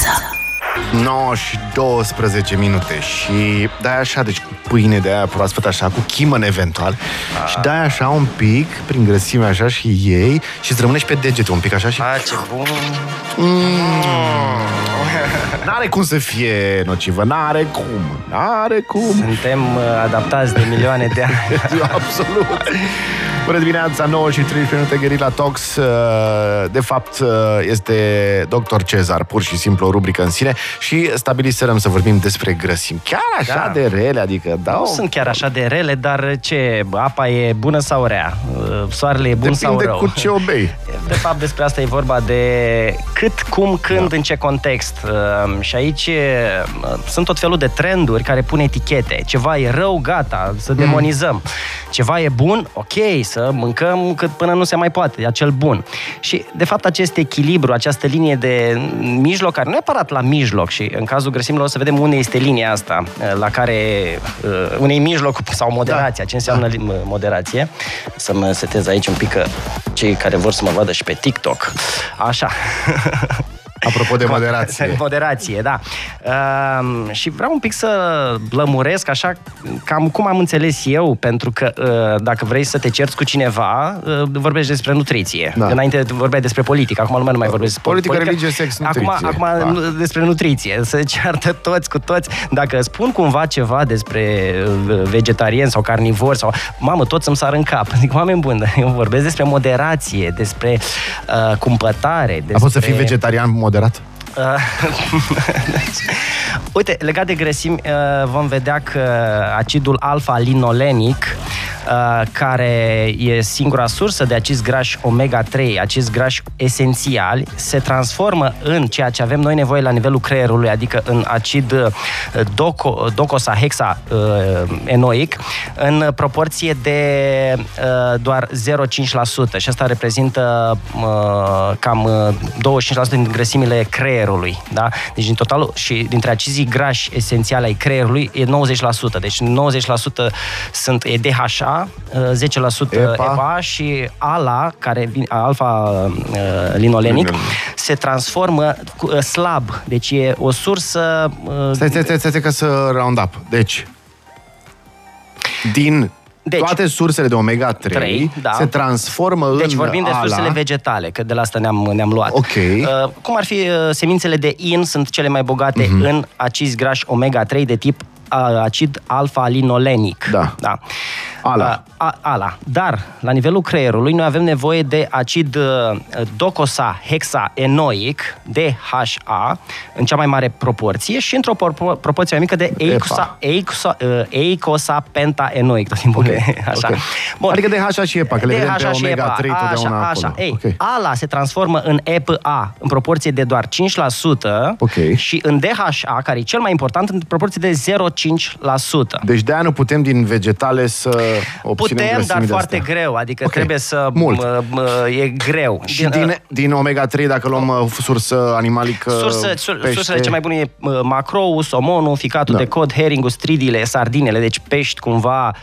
dimineața 9 și 12 minute și dai așa, deci cu pâine de aia proaspăt așa, cu chimăn eventual și dai așa un pic, prin grăsime așa și ei și îți rămâne și pe degete un pic așa și... A, ce bun! N-are cum să fie nocivă, n-are cum, n-are cum. Suntem uh, adaptați de milioane de ani. Absolut. Bună dimineața, 9 și 13 minute, Gherila Talks. Uh, De fapt, uh, este Dr. Cezar, pur și simplu o rubrică în sine și stabiliserăm să vorbim despre grăsimi. Chiar așa Da. de rele, adică da, Nu sunt chiar așa de rele, dar ce, apa e bună sau rea? Uh, Soarele e bun sau depinde rău? cu ce obei. De fapt, despre asta e vorba de cât, cum, când, da. în ce context. Uh, Și aici uh, sunt tot felul de trenduri care pun etichete. Ceva e rău, gata, să demonizăm. Ceva e bun, ok, să mâncăm cât până nu se mai poate, e acel bun. Și, de fapt, acest echilibru, această linie de mijloc, care nu e neapărat la mijloc și în cazul grăsimilor o să vedem unde este linia asta, uh, la care uh, unei mijloc sau moderația. Ce înseamnă li- moderație? Să mă setez aici un pic că cei care vor să mă vadă și pe TikTok. Așa. Apropo de moderație. Moderație, da. Uh, și vreau un pic să lămuresc așa cam cum am înțeles eu, pentru că uh, dacă vrei să te cerți cu cineva, uh, vorbești despre nutriție. Da. Înainte vorbeai despre politică, acum lumea nu mai vorbește despre Politică, religie, sex, Acum, nutriție. acum Da. nu- despre nutriție. Se ceartă toți cu toți. Dacă spun cumva ceva despre uh, vegetarian sau carnivori sau... Mamă, toți îmi sar în cap. Zic, oameni buni, eu vorbesc despre moderație, despre uh, cumpătare, despre... A fost să fii vegetarian moderat? Uite, legat de grăsimi, uh, vom vedea că acidul alfa-linolenic, uh, care e singura sursă de acizi grași omega-3, acizi grași esențiali, se transformă în ceea ce avem noi nevoie la nivelul creierului, adică în acid uh, doco, docosahexaenoic, în proporție de uh, doar 0,5% și asta reprezintă uh, cam uh, 25% din grăsimile creierului, da? Deci din total și dintre acizii grași esențiali ai creierului e 90%. Deci 90% sunt e DHA, uh, 10% EPA. EPA și ALA, care vine, alfa uh, linolenic, Linolenic. se transformă cu, uh, slab. Deci e o sursă uh, Stai, stai, stai, stai, ca să round up. Deci, din Deci, toate sursele de omega-3 trei, da. se transformă Deci în vorbim de ala, sursele vegetale, că de la asta ne-am, ne-am luat. Ok. Uh, cum ar fi uh, semințele de in, sunt cele mai bogate Mhm. în acizi grași omega-3 de tip uh, acid alfa-linolenic. Da. da. Ala. Uh, a, ala. Dar, la nivelul creierului, noi avem nevoie de acid uh, docosahexaenoic, DHA, în cea mai mare proporție și într-o propor- proporție mai mică de eicosa, eicosa, uh, eicosapentaenoic, tot timpul. Ok, Așa. ok. Bun. Adică DHA și EPA, că le vedem pe DHA și omega-3 EPA. totdeauna așa, acolo. Așa, ei, Ok. ALA se transformă în EPA în proporție de doar 5% Ok. și în DHA, care e cel mai important, în proporție de 0,5%. Deci de-aia nu putem din vegetale să obținem Putem, dar grăsimile foarte astea. greu, adică Ok. trebuie să... Mult. mă- mă- e greu. Și din, din omega-3, dacă luăm uh, sursă animalică, Surse, sur, pește, sursele cele mai bune e uh, macroul, somonul, ficatul Da. de cod, heringul, stridile, sardinele, deci pești cumva uh,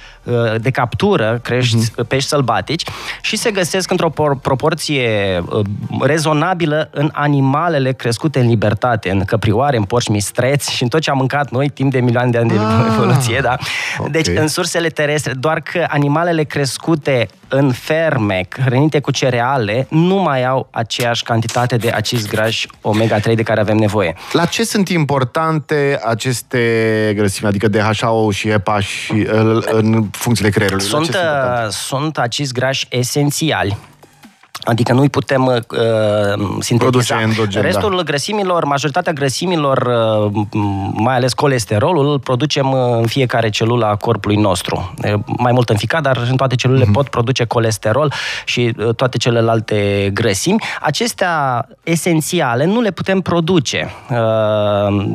de captură, crești Mhm. pești sălbatici și se găsesc într-o por- proporție uh, rezonabilă în animalele crescute în libertate, în căprioare, în porci mistreți și în tot ce am mâncat noi timp de milioane de ani de Ah, evoluție, da? ok. Deci în sursele terestre, doar că animalele crescute în ferme, hrănite cu cereale, nu mai au aceeași cantitate de acizi grași omega-3 de care avem nevoie. La ce sunt importante aceste grăsimi, adică DHA-ul și EPA și uh, în funcțiile creierului? La Sunt, ce sunt importante? uh, sunt acizi grași esențiali. Adică nu îi putem uh, sintetiza. Produce endogen, Restul da. grăsimilor, majoritatea grăsimilor, uh, m- mai ales colesterolul, îl producem uh, în fiecare celulă a corpului nostru. E Mai mult în ficat, dar în toate celulele Mhm. pot produce colesterol și uh, toate celelalte grăsimi. Acestea esențiale nu le putem produce. Uh,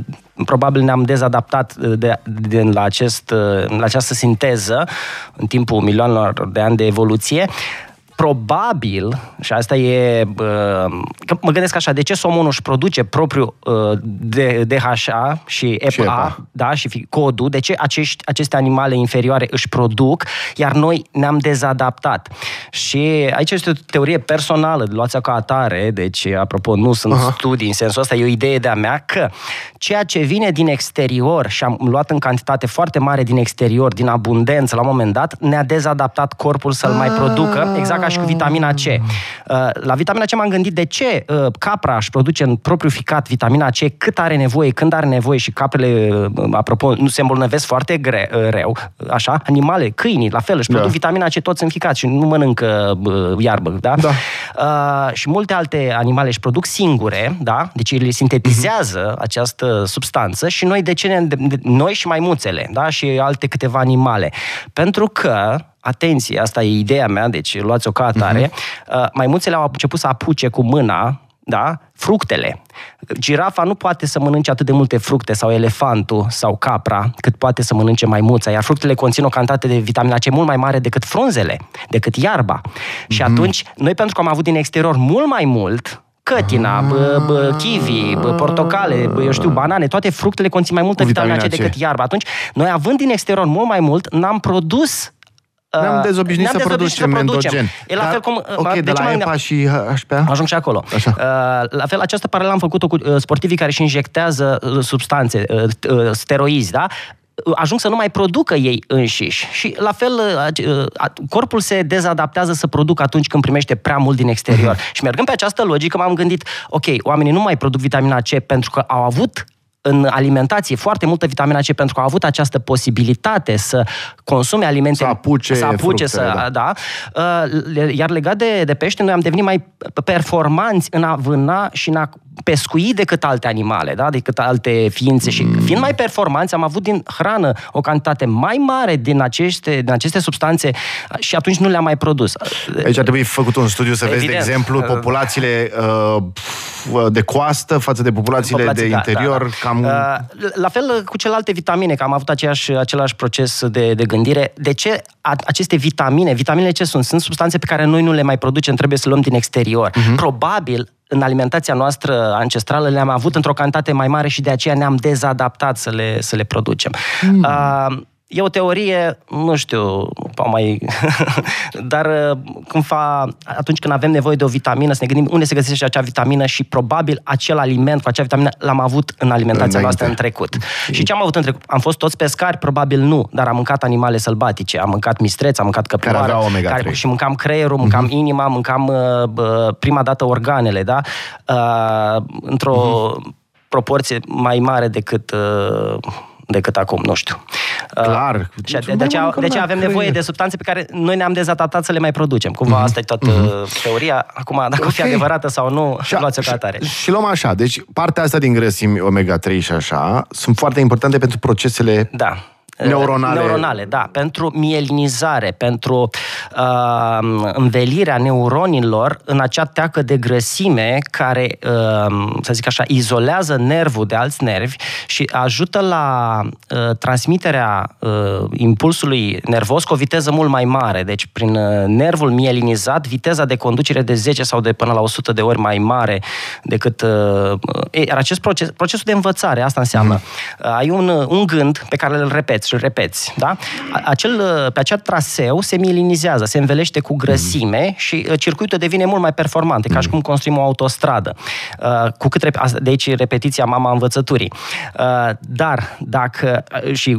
probabil ne-am dezadaptat uh, de, de, la, acest, uh, la această sinteză în timpul milioanelor de ani de evoluție. Probabil, și asta e, că mă gândesc așa, de ce somonul își produce propriul DHA și EPA, și, EPA. Da, și codul, de ce acești, aceste animale inferioare își produc, iar noi ne-am dezadaptat. Și aici este o teorie personală, luați-o ca atare, deci, apropo, nu sunt Aha. studii în sensul ăsta, e o idee de-a mea, că ceea ce vine din exterior și am luat în cantitate foarte mare din exterior, din abundență, la un moment dat, ne-a dezadaptat corpul să-l mai producă, exact ca și cu vitamina C. Uh, la vitamina C m-am gândit de ce uh, capra își produce în propriu ficat vitamina C cât are nevoie, când are nevoie și caprele, uh, apropo, nu se îmbolnăvesc foarte gre, rău, așa, animale, câinii, la fel, își produc da. vitamina C toți în ficat și nu mănâncă iarbă, da? da. Uh, și multe alte animale își produc singure, da? Deci ele sintetizează uh-huh. această substanță și noi de ce ne, de, noi și maimuțele, da? Și alte câteva animale. Pentru că atenție, asta e ideea mea, deci luați-o ca atare, uh-huh. maimuțele au început să apuce cu mâna da? fructele. Girafa nu poate să mănânce atât de multe fructe sau elefantul sau capra cât poate să mănânce maimuța, iar fructele conțin o cantitate de vitamina C mult mai mare decât frunzele, decât iarba. Mm-hmm. Și mhm. atunci, noi pentru că am avut din exterior mult mai mult, cătina, bă, bă, kiwi, bă, portocale, bă, eu știu, banane, toate fructele conțin mai multă vitamina C decât iarba. Atunci, noi având din exterior mult mai mult, n-am produs ne-am uh, dezobicnuit ne-am să producem, să producem endogen. E la fel cum... Uh, ok, de, de la EPA și HPA? Ajung și acolo. Așa. Uh, la fel, această paralelă am făcut-o cu sportivii care își injectează substanțe, steroizi, da? ajung să nu mai producă ei înșiși. Și la fel, corpul se dezadaptează să producă atunci când primește prea mult din exterior. Uh-huh. Și mergând pe această logică, m-am gândit, ok, oamenii nu mai produc vitamina C pentru că au avut în alimentație foarte multă vitamina C pentru că au avut această posibilitate să consume alimente, să apuce, să apuce fructele, să, da. da. Uh, iar legat de, de pește, noi am devenit mai performanți în a vâna și în a pescui decât alte animale, da? decât alte ființe și mm. fiind mai performanți, am avut din hrană o cantitate mai mare din aceste, din aceste substanțe și atunci nu le-am mai produs. Aici ar trebui făcut un studiu să Evident. vezi, de exemplu, uh, populațiile uh, de coastă față de populațiile Populații, de da, interior. Da, da. Cam... Uh, la fel cu celelalte vitamine, că am avut aceeași, același proces de, de gândire. De ce aceste vitamine, vitaminele ce sunt? Sunt substanțe pe care noi nu le mai producem, trebuie să le luăm din exterior. Uh-huh. Probabil în alimentația noastră ancestrală le-am avut într-o cantitate mai mare și de aceea ne-am dezadaptat să le, să le producem. Mm. Uh, E o teorie, nu știu, mai... dar uh, când fa, atunci când avem nevoie de o vitamină, să ne gândim unde se găsește acea vitamină și probabil acel aliment cu acea vitamină l-am avut în alimentația Înainte. noastră în trecut. Mm. Și ce am avut în trecut? Am fost toți pescari? Probabil nu, dar am mâncat animale sălbatice, am mâncat mistreț, am mâncat căprioară, care, care și mâncam creierul, mâncam mm-hmm. inima, mâncam uh, prima dată organele, da? Uh, într-o mm-hmm. proporție mai mare decât uh, decât acum, nu știu. Clar. Și de, de, aceea, de aceea avem nevoie de substanțe pe care noi ne-am dezadaptat să le mai producem. Cumva mm-hmm. asta e toată mm-hmm. teoria. Acum, dacă okay. o fi adevărată sau nu, și, luați-o ca atare. Și, și luăm așa, deci partea asta din grăsimi omega-3 și așa sunt foarte importante pentru procesele da Neuronale. Neuronale, da. Pentru mielinizare, pentru uh, învelirea neuronilor în acea teacă de grăsime care, uh, să zic așa, izolează nervul de alți nervi și ajută la uh, transmiterea uh, impulsului nervos cu o viteză mult mai mare. Deci, prin uh, nervul mielinizat, viteza de conducere de 10 sau de până la 100 de ori mai mare decât... Uh, iar acest proces, procesul de învățare, asta înseamnă. Mm. Uh, ai un, un gând pe care îl repeți și îl repeți, da? Acel, pe acel traseu se milinizează, se învelește cu grăsime mm. și uh, circuitul devine mult mai performant, mm. ca și cum construim o autostradă. Uh, cu cât de aici repetiția mama învățăturii. Uh, dar dacă și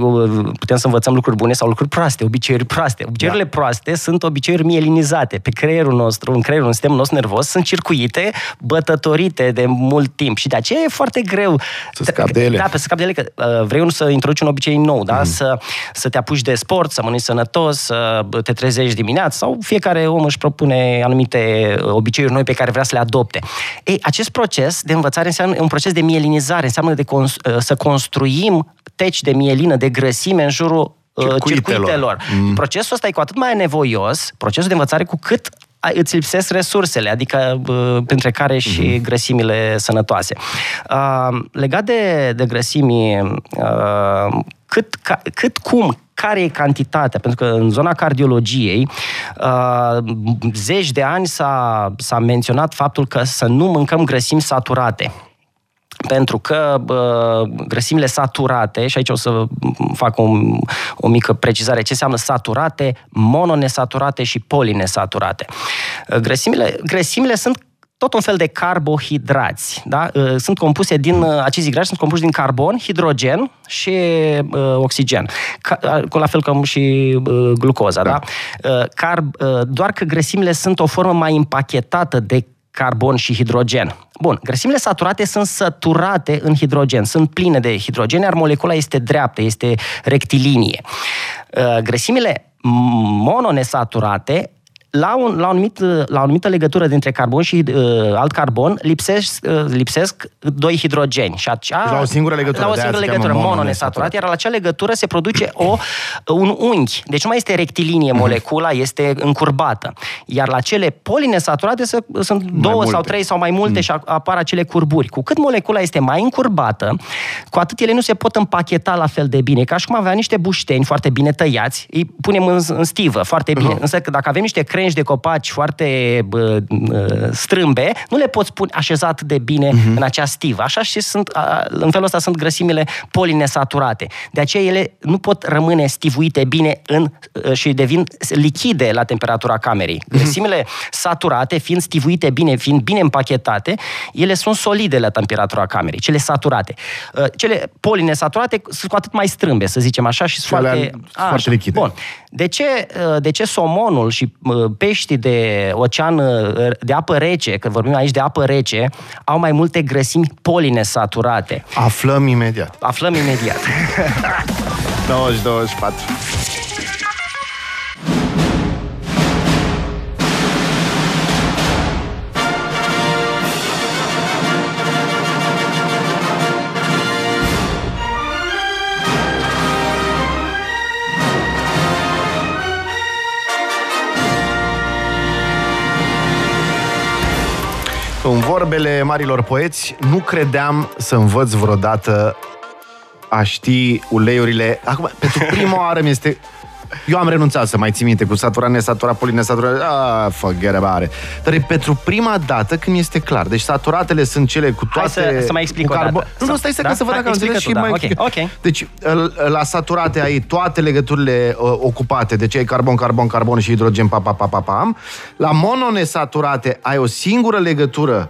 putem să învățăm lucruri bune sau lucruri proaste, obiceiuri proaste. Obiceiurile da. proaste sunt obiceiuri mielinizate pe creierul nostru, în creierul, în sistemul nostru nervos, sunt circuite bătătorite de mult timp și de aceea e foarte greu să scapi de ele. Da, să scapi de ele, că vrei să introduci un obicei nou, da? Mm. Să să, să te apuci de sport, să mănânci sănătos, să te trezești dimineața sau fiecare om își propune anumite obiceiuri noi pe care vrea să le adopte. Ei, acest proces de învățare înseamnă un proces de mielinizare, înseamnă de cons- să construim teci de mielină, de grăsime în jurul uh, circuitelor. circuitelor. Mm. Procesul ăsta e cu atât mai nevoios, procesul de învățare, cu cât îți lipsesc resursele, adică printre care și mm-hmm. grăsimile sănătoase. Uh, legat de, de grăsimi, uh, cât, ca, cât cum care e cantitatea, pentru că în zona cardiologiei uh, zeci de ani s-a, s-a menționat faptul că să nu mâncăm grăsimi saturate. Pentru că bă, grăsimile saturate, și aici o să fac un, o mică precizare, ce înseamnă saturate, mononesaturate și polinesaturate. Grăsimile, grăsimile sunt tot un fel de carbohidrați. Da? Uh, sunt compuse din, uh, acești hidrați sunt compuși din carbon, hidrogen și uh, oxigen. Ca, uh, la fel ca și uh, glucoza. Da. Da? Uh, carb, uh, doar că grăsimile sunt o formă mai împachetată de carbon și hidrogen. Bun, grăsimile saturate sunt saturate în hidrogen, sunt pline de hidrogen, iar molecula este dreaptă, este rectilinie. Grăsimile mononesaturate la, un, la, un anumit, la o anumită legătură dintre carbon și uh, alt carbon lipsesc, uh, lipsesc doi hidrogeni. Și acea, la o singură legătură. La o singură legătură, mononesaturat, iar la acea legătură se produce o, un unghi. Deci nu mai este rectilinie mhm. molecula, este încurbată. Iar la cele polinesaturate se, sunt mai două multe. sau trei sau mai multe mm. și apar acele curburi. Cu cât molecula este mai încurbată, cu atât ele nu se pot împacheta la fel de bine. Ca și cum avea niște bușteni foarte bine tăiați, îi punem în, în stivă foarte bine. Uh-huh. Însă dacă avem niște cre- crengi de copaci foarte bă, strâmbe, nu le poți pune așezat de bine uh-huh. în acea stivă. Așa și sunt, în felul ăsta sunt grăsimile polinesaturate. De aceea ele nu pot rămâne stivuite bine în, și devin lichide la temperatura camerei. Mhm. Grăsimile uh-huh. saturate, fiind stivuite bine, fiind bine împachetate, ele sunt solide la temperatura camerei, cele saturate. Cele polinesaturate sunt cu atât mai strâmbe, să zicem așa, și sunt foarte, foarte lichide. Bun. De ce, de ce somonul și peștii de ocean de apă rece, că vorbim aici de apă rece, au mai multe grăsimi polinesaturate. Aflăm imediat. Aflăm imediat. 20, vorbele marilor poeți, nu credeam să învăț vreodată a ști uleiurile. Acum, pentru prima oară mi este eu am renunțat să mai țin minte cu satura, nesatura, polinesatura, ah, forget about it. Dar e pentru prima dată când este clar. Deci saturatele sunt cele cu toate... Hai să, să mai explic o dată. Nu, nu, stai, stai da? ca să văd dacă am înțeles și da. mai... Okay. okay. Deci, la saturate ai toate legăturile uh, ocupate, deci ai carbon, carbon, carbon și hidrogen, pa, pa, pa, pa, pam. La mononesaturate ai o singură legătură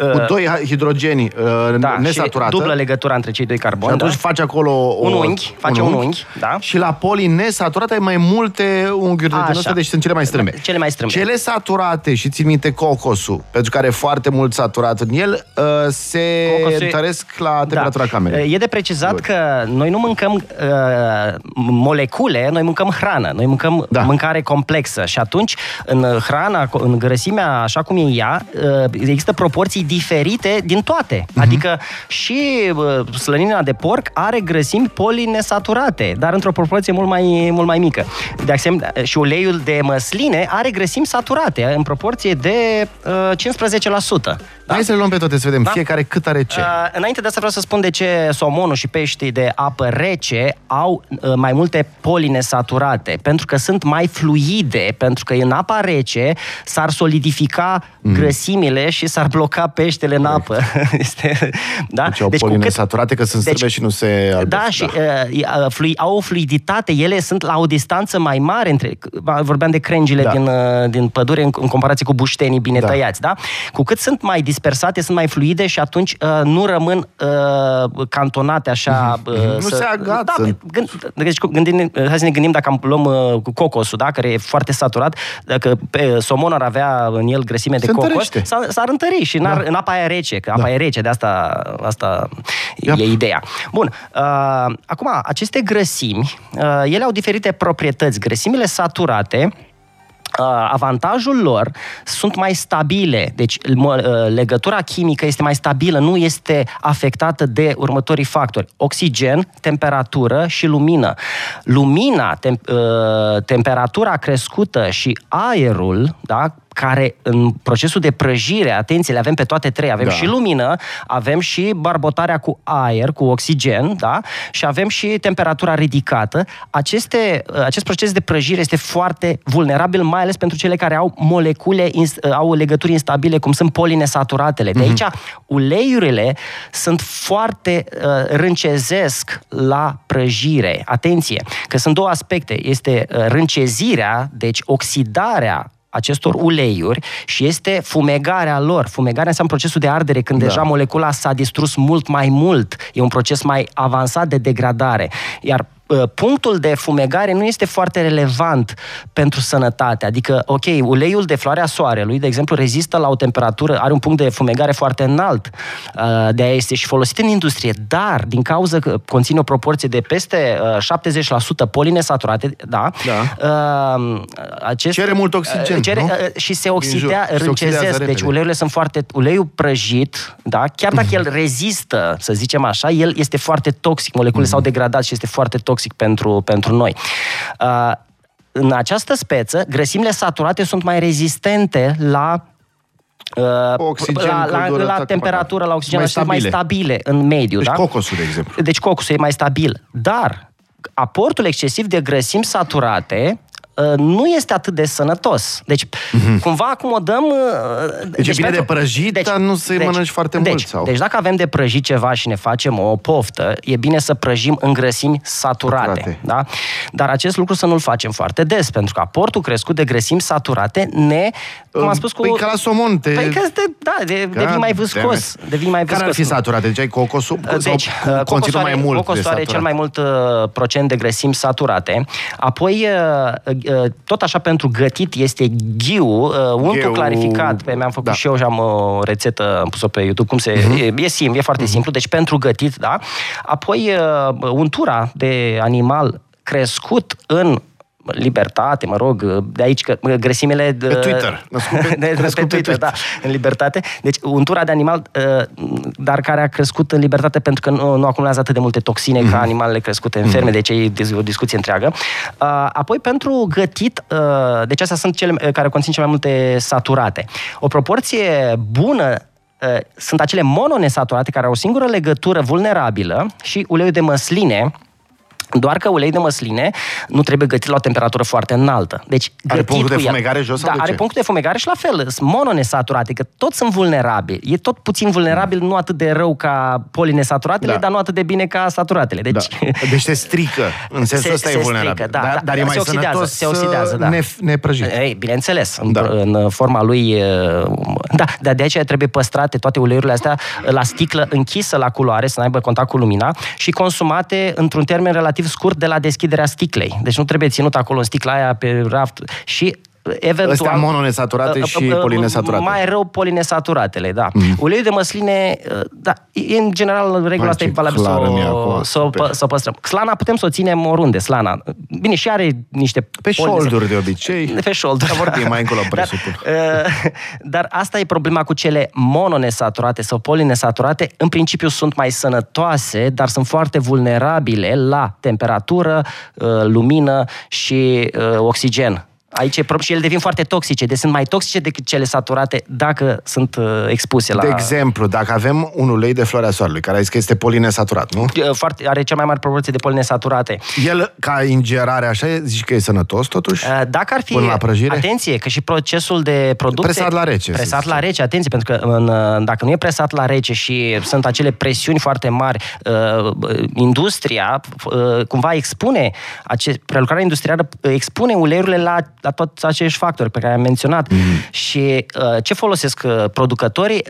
cu uh, doi hidrogeni uh, da, nesaturată. Și dublă legătura între cei doi carboni. Și atunci da? faci acolo o, un unghi, face un unghi, un unghi da? Și la poli nesaturate ai mai multe unghiuri de ăsta, deci sunt cele mai strâmbe. Cele mai strâmbe. Cele saturate, și țin minte cocosul, pentru că are foarte mult saturat în el, uh, se cocosul întăresc e... la temperatura da. camerei. E de precizat Bun. că noi nu mâncăm uh, molecule, noi mâncăm hrană, noi mâncăm da. mâncare complexă și atunci în hrana, în grăsimea așa cum e ea, uh, există proporții diferite din toate. Uh-huh. Adică și uh, slănina de porc are grăsimi polinesaturate, dar într-o proporție mult mai, mult mai mică. De asemenea, și uleiul de măsline are grăsimi saturate în proporție de uh, 15%. Da? Hai să le luăm pe toate să vedem da? fiecare cât are ce. Uh, înainte de asta vreau să spun de ce somonul și peștii de apă rece au uh, mai multe polinesaturate. Pentru că sunt mai fluide, pentru că în apa rece s-ar solidifica mm. grăsimile și s-ar bloca peștele în apă. este, da? Deci au deci, polinesaturate cât... că sunt deci, și nu se albesc. Da, și uh, uh, flui, au o fluiditate, ele sunt la o distanță mai mare între, vorbeam de crengile da. din, uh, din pădure în, în comparație cu buștenii bine da. tăiați, da? Cu cât sunt mai dispersate, sunt mai fluide și atunci uh, nu rămân uh, cantonate așa. Mm-hmm. Uh, nu să, se agață. Da, gând, deci, gândim, hai să ne gândim dacă am luăm uh, cu cocosul, da, care e foarte saturat, dacă pe somon ar avea în el grăsime de se cocos, s-ar, s-ar întări și da. în apa aia rece, că apa da. e rece, de asta, asta yep. e ideea. Bun, uh, acum, aceste grăsimi, uh, ele au diferite proprietăți. Grăsimile saturate, Uh, avantajul lor sunt mai stabile, deci uh, legătura chimică este mai stabilă, nu este afectată de următorii factori. Oxigen, temperatură și lumină. Lumina, tem- uh, temperatura crescută și aerul, da, care în procesul de prăjire, atenție, le avem pe toate trei, avem Da. și lumină, avem și barbotarea cu aer, cu oxigen, da? Și avem și temperatura ridicată. Aceste, acest proces de prăjire este foarte vulnerabil, mai ales pentru cele care au molecule, ins- au legături instabile, cum sunt polinesaturatele. De aici, uleiurile sunt foarte uh, râncezesc la prăjire. Atenție, că sunt două aspecte. Este uh, râncezirea, deci oxidarea acestor uleiuri și este fumegarea lor. Fumegarea înseamnă procesul de ardere când Da. deja molecula s-a distrus mult mai mult. E un proces mai avansat de degradare. Iar uh, punctul de fumegare nu este foarte relevant pentru sănătate. Adică, ok, uleiul de floarea soarelui, de exemplu, rezistă la o temperatură, are un punct de fumegare foarte înalt, uh, de aia este și folosit în industrie, dar din cauza că conține o proporție de peste uh, 70% polinesaturate, da, Da. uh, acest, Cere mult oxigen, uh, cere, nu? uh, și se jur, oxidea, se oxidează râncezesc, repede. deci uleiurile sunt foarte... Uleiul prăjit, da, chiar dacă el rezistă, să zicem așa, el este foarte toxic, moleculele s-au degradat și este foarte toxic pentru, pentru noi. Uh, în această speță, grăsimile saturate sunt mai rezistente la uh, Oxigen, la, la, căldură, la tac, temperatură, la oxigen, mai sunt mai stabile. stabile în mediu. Deci da? cocosul, de exemplu. Deci cocosul e mai stabil. Dar aportul excesiv de grăsimi saturate uh, nu este atât de sănătos. Deci, cumva acomodăm... uh, Mhm. Deci e bine de prăjit, dar nu să-i mănânci foarte deci, mult, sau? Deci dacă avem de prăjit ceva și ne facem o poftă, e bine să prăjim în grăsimi saturate. Saturate. Da? Dar acest lucru să nu-l facem foarte des, pentru că aportul crescut de grăsimi saturate ne, cum am spus cu... Păi ca la somon, te... Păi că este, da, de, God devii mai damn viscos. it. Devii mai Care ar viscos. fi saturate? Deci ai cocosul Deci, sau uh, conținut cocosul mai are, mult de cocosul are saturat? cel mai mult uh, procent de grăsimi saturate. Apoi, uh, uh, tot așa pentru gătit este ghiu, uh, untul Ghiu, clarificat. Pe mi-am făcut da. și eu și am o rețetă, am pus-o pe YouTube, cum se... Mhm. E, e simplu, e foarte simplu, deci pentru gătit, da. Apoi, uh, untura de animal crescut în libertate, mă rog, de aici că uh, grăsimile... Pe Twitter. Născut pe- de, de, crescut pe pe Twitter, Twitter. da, în libertate. Deci, untura de animal, uh, dar care a crescut în libertate pentru că nu, nu acumulează atât de multe toxine Mhm. ca animalele crescute în ferme, deci e dis- o discuție întreagă. Uh, Apoi, pentru gătit, uh, deci astea sunt cele uh, care conțin cele mai multe saturate. O proporție bună uh, sunt acele mononesaturate care au o singură legătură vulnerabilă și uleiul de măsline, doar că ulei de măsline nu trebuie gătit la o temperatură foarte înaltă. Deci, Are gătit punctul de cu el- fumegare jos sau Da, de are ce? punctul de fumegare și la fel, sunt mononesaturate, că toți sunt vulnerabili. E tot puțin vulnerabil, nu atât de rău ca polinesaturatele, Da. dar nu atât de bine ca saturatele. Deci, Da. Deci se strică. În sensul Se- ăsta se e vulnerabil. strică, da, dar, da, dar e da, mai se oxidează, sănătos se oxidează, da. ne, neprăjit. Ei, bineînțeles, în, Da. da. în forma lui... uh, Da, dar de aceea trebuie păstrate toate uleiurile astea la sticlă închisă la culoare, să nu aibă contact cu lumina și consumate într-un termen relativ scurt de la deschiderea sticlei. Deci nu trebuie ținut acolo în sticla aia pe raft și eventual... Astea mononesaturate Uh, și uh, uh, polinesaturate. Mai rău polinesaturatele, da. Mm. Uleiul de măsline, uh, da, e în general, regula Mai asta e ce valabil să clară mi-e o, acum, să, o, super. pă- să o păstrăm. Slana putem să o ținem oriunde, slana. Bine, și are niște... Pe polinesa- șolduri de obicei. de pe shoulder. Dar vorbim mai încolo, presupun. Dar, uh, dar asta e problema cu cele mononesaturate sau polinesaturate. În principiu sunt mai sănătoase, dar sunt foarte vulnerabile la temperatură, uh, lumină și uh, oxigen. Aici e prob- și ele devin foarte toxice, deci sunt mai toxice decât cele saturate dacă sunt uh, expuse la... De exemplu, dacă avem un ulei de floarea soarelui, care ai zis că este polinesaturat, nu? Uh, Foarte, are cea mai mare proporție de polinesaturate. El, ca ingerare, așa, e- zici că e sănătos, totuși? Uh, Dacă ar fi... Până la prăjire? Atenție, că și procesul de producție... Presat la rece, să Presat zicem. la rece, atenție, pentru că în, uh, dacă nu e presat la rece și sunt acele presiuni foarte mari, uh, uh, industria uh, cumva expune, ace, prelucrarea industrială uh, expune uleiurile la, la toți acești factori pe care am menționat. Mhm. Și uh, ce folosesc uh, producătorii?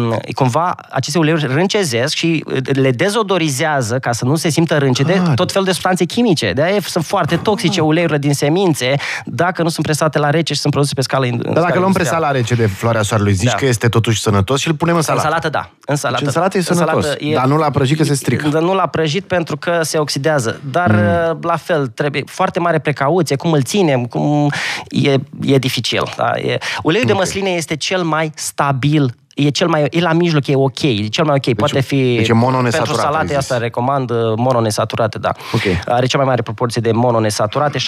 Uh, cumva aceste uleiuri râncezesc și uh, le dezodorizează ca să nu se simtă râncede Ah. tot felul de substanțe chimice. De aia sunt foarte toxice uleiurile din semințe dacă nu sunt presate la rece și sunt produse pe scală in- Dar dacă luăm presat la rece de floarea soarelui, zici Da. că este totuși sănătos și îl punem în În salată. salată, da. În salată, Deci în salată e în sănătos, dar nu la prăjit că se strică. Dar nu la prăjit pentru că se oxidează. Dar mm. la fel, trebuie foarte mare precauție, cum îl ținem, cum e, e dificil. Da? E... Uleiul de măsline este cel mai stabil e cel mai, e la mijloc, e ok, e cel mai ok. Deci, Poate fi, deci mononesaturate, pentru salate asta recomand uh, mononesaturate, da. Okay. Are cea mai mare proporție de mononesaturate, 75%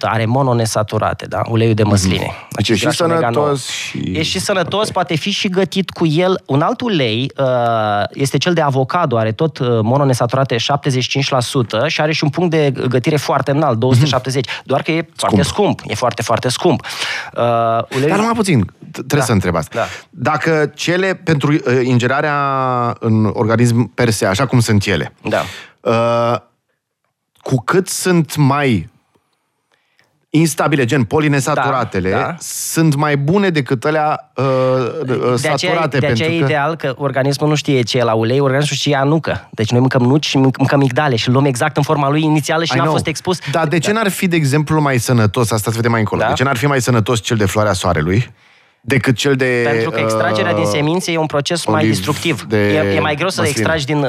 are mononesaturate, da, uleiul de măsline. Mm-hmm. Deci e și sănătos și... E și sănătos, okay. poate fi și gătit cu el. Un alt ulei uh, este cel de avocado, are tot uh, mononesaturate 75% și are și un punct de gătire foarte înalt, 270, mm-hmm. doar că e scump. foarte scump, e foarte, foarte scump. Uh, uleiul... Dar numai puțin, trebuie da. să întreb asta. Da. Dacă cele pentru uh, ingerarea în organism per se, așa cum sunt ele, da. uh, cu cât sunt mai instabile, gen polinesaturatele, da, da. sunt mai bune decât alea uh, de saturate. Aceea, de aceea e că... ideal că organismul nu știe ce e la ulei, organismul știe nucă. Deci noi mâncăm nuci și mâncăm migdale și luăm exact în forma lui inițială și I n-a know. fost expus. Dar de ce da. n-ar fi, de exemplu, mai sănătos, asta se vede mai încolo, da? de ce n-ar fi mai sănătos cel de floarea soarelui? Decât cel de... Pentru că extragerea uh, din semințe e un proces mai distructiv. De e, e mai greu să măsline. extragi din... Uh,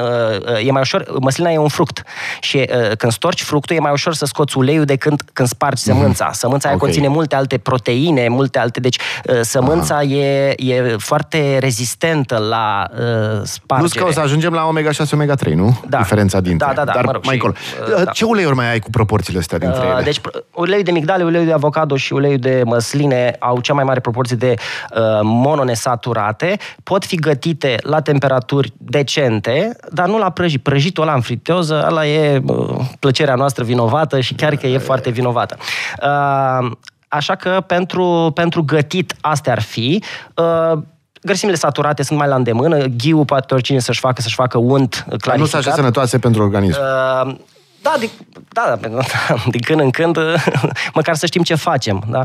uh, e mai ușor... Măslina e un fruct. Și uh, când storci fructul, e mai ușor să scoți uleiul decât când spargi mhm. sămânța. Sămânța okay. conține multe alte proteine, multe alte... Deci uh, sămânța e, e foarte rezistentă la uh, spargere. Plus că o să ajungem la omega-6, omega-3, nu? Da. Diferența dintre. Da, da, da. Dar mă rog, mai încolo. Uh, da. Ce uleiuri mai ai cu proporțiile astea dintre uh, ele? Deci uleiul de migdale, uleiul de avocado și uleiul de măsline au cea mai mare proporție de uh, mononesaturate, pot fi gătite la temperaturi decente, dar nu la prăjit. Prăjitul ăla în friteză, ăla e plăcerea noastră vinovată și chiar că e foarte vinovată. Uh, așa că pentru, pentru gătit astea ar fi. Uh, grăsimile saturate sunt mai la îndemână, ghiul poate oricine să-și facă, să-și facă unt clarificat. nu sunt așa sănătoase pentru organism. Uh, da, de, da, da, din când în când, măcar să știm ce facem. Da?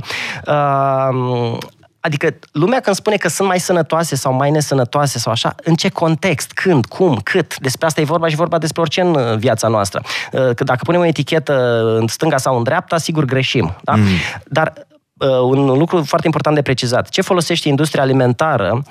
Uh, Adică lumea când spune că sunt mai sănătoase sau mai nesănătoase sau așa, în ce context, când, cum, cât, despre asta e vorba și vorba despre orice în uh, viața noastră. Uh, că dacă punem o etichetă în stânga sau în dreapta, sigur greșim. Da? Mm. Dar uh, un lucru foarte important de precizat. Ce folosește industria alimentară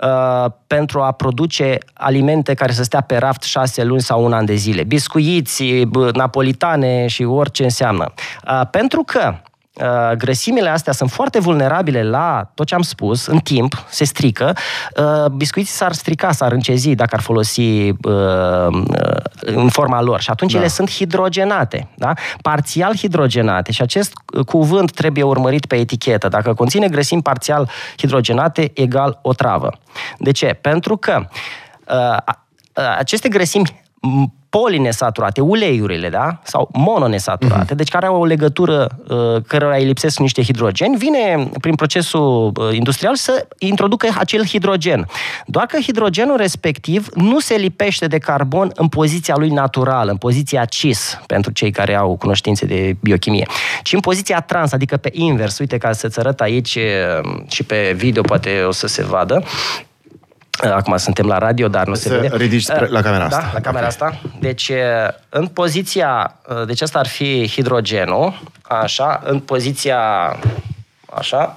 uh, pentru a produce alimente care să stea pe raft șase luni sau un an de zile? Biscuiți, napolitane și orice înseamnă. Uh, pentru că Uh, grăsimile astea sunt foarte vulnerabile la tot ce am spus, în timp, se strică, uh, biscuiții s-ar strica, s-ar încezi dacă ar folosi uh, în forma lor și atunci da. ele sunt hidrogenate, da? parțial hidrogenate și acest cuvânt trebuie urmărit pe etichetă. Dacă conține grăsimi parțial hidrogenate, egal o travă. De ce? Pentru că aceste grăsimi polinesaturate, uleiurile, da? Sau mononesaturate, uh-huh. deci care au o legătură uh, cărora îi lipsesc niște hidrogeni, vine prin procesul uh, industrial să introducă acel hidrogen. Doar că hidrogenul respectiv nu se lipește de carbon în poziția lui naturală, în poziția cis, pentru cei care au cunoștințe de biochimie, ci în poziția trans, adică pe invers. Uite, ca să-ți arăt aici uh, și pe video poate o să se vadă. Acum suntem la radio, dar nu se vede. ridici la camera da, asta. la camera okay. asta. Deci, în poziția... Deci asta ar fi hidrogenul, așa, în poziția... Așa.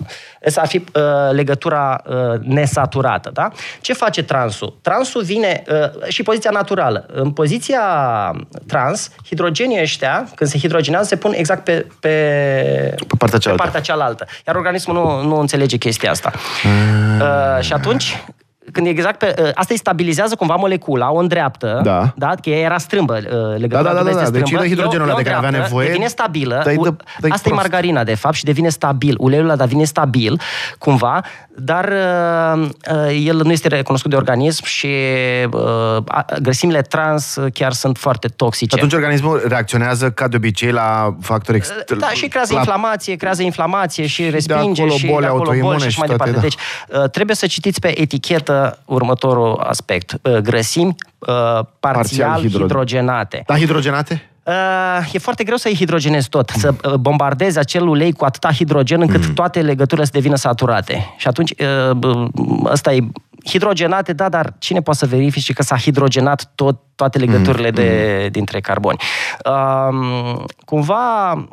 Asta ar fi uh, legătura uh, nesaturată, da? Ce face transul? Transul vine uh, și poziția naturală. În poziția trans, hidrogenii ăștia, când se hidrogenează, se pun exact pe, pe, pe, partea, cealaltă. pe partea cealaltă. Iar organismul nu, nu înțelege chestia asta. Mm. Uh, și atunci, când e exact pe... Ă, asta îi stabilizează cumva molecula, o îndreaptă, da. da? că ea era strâmbă, ă, legătura da, da, da, da. Deci e hidrogenul ăla de care avea nevoie. Devine stabilă. Dă-i, dă, dă asta prost. e margarina, de fapt, și devine stabil. Uleiul ăla devine stabil, cumva, dar uh, el nu este recunoscut de organism și uh, grăsimile trans chiar sunt foarte toxice. Atunci organismul reacționează ca de obicei la factori externi. Da, și creează la... inflamație, creează inflamație și respinge de acolo și boli, de acolo boli și, și mai toate, departe. Da. Deci uh, trebuie să citiți pe etichetă următorul aspect. Uh, grăsimi uh, parțial, parțial hidro... hidrogenate. Da, hidrogenate? Uh, e foarte greu să-i hidrogenezi tot, mm. să uh, bombardezi acel ulei cu atâta hidrogen încât mm. toate legăturile să devină saturate. Și atunci, uh, ăsta e hidrogenate, da, dar cine poate să verifice că s-a hidrogenat tot, toate legăturile mm. de, dintre carboni? Uh, cumva, uh,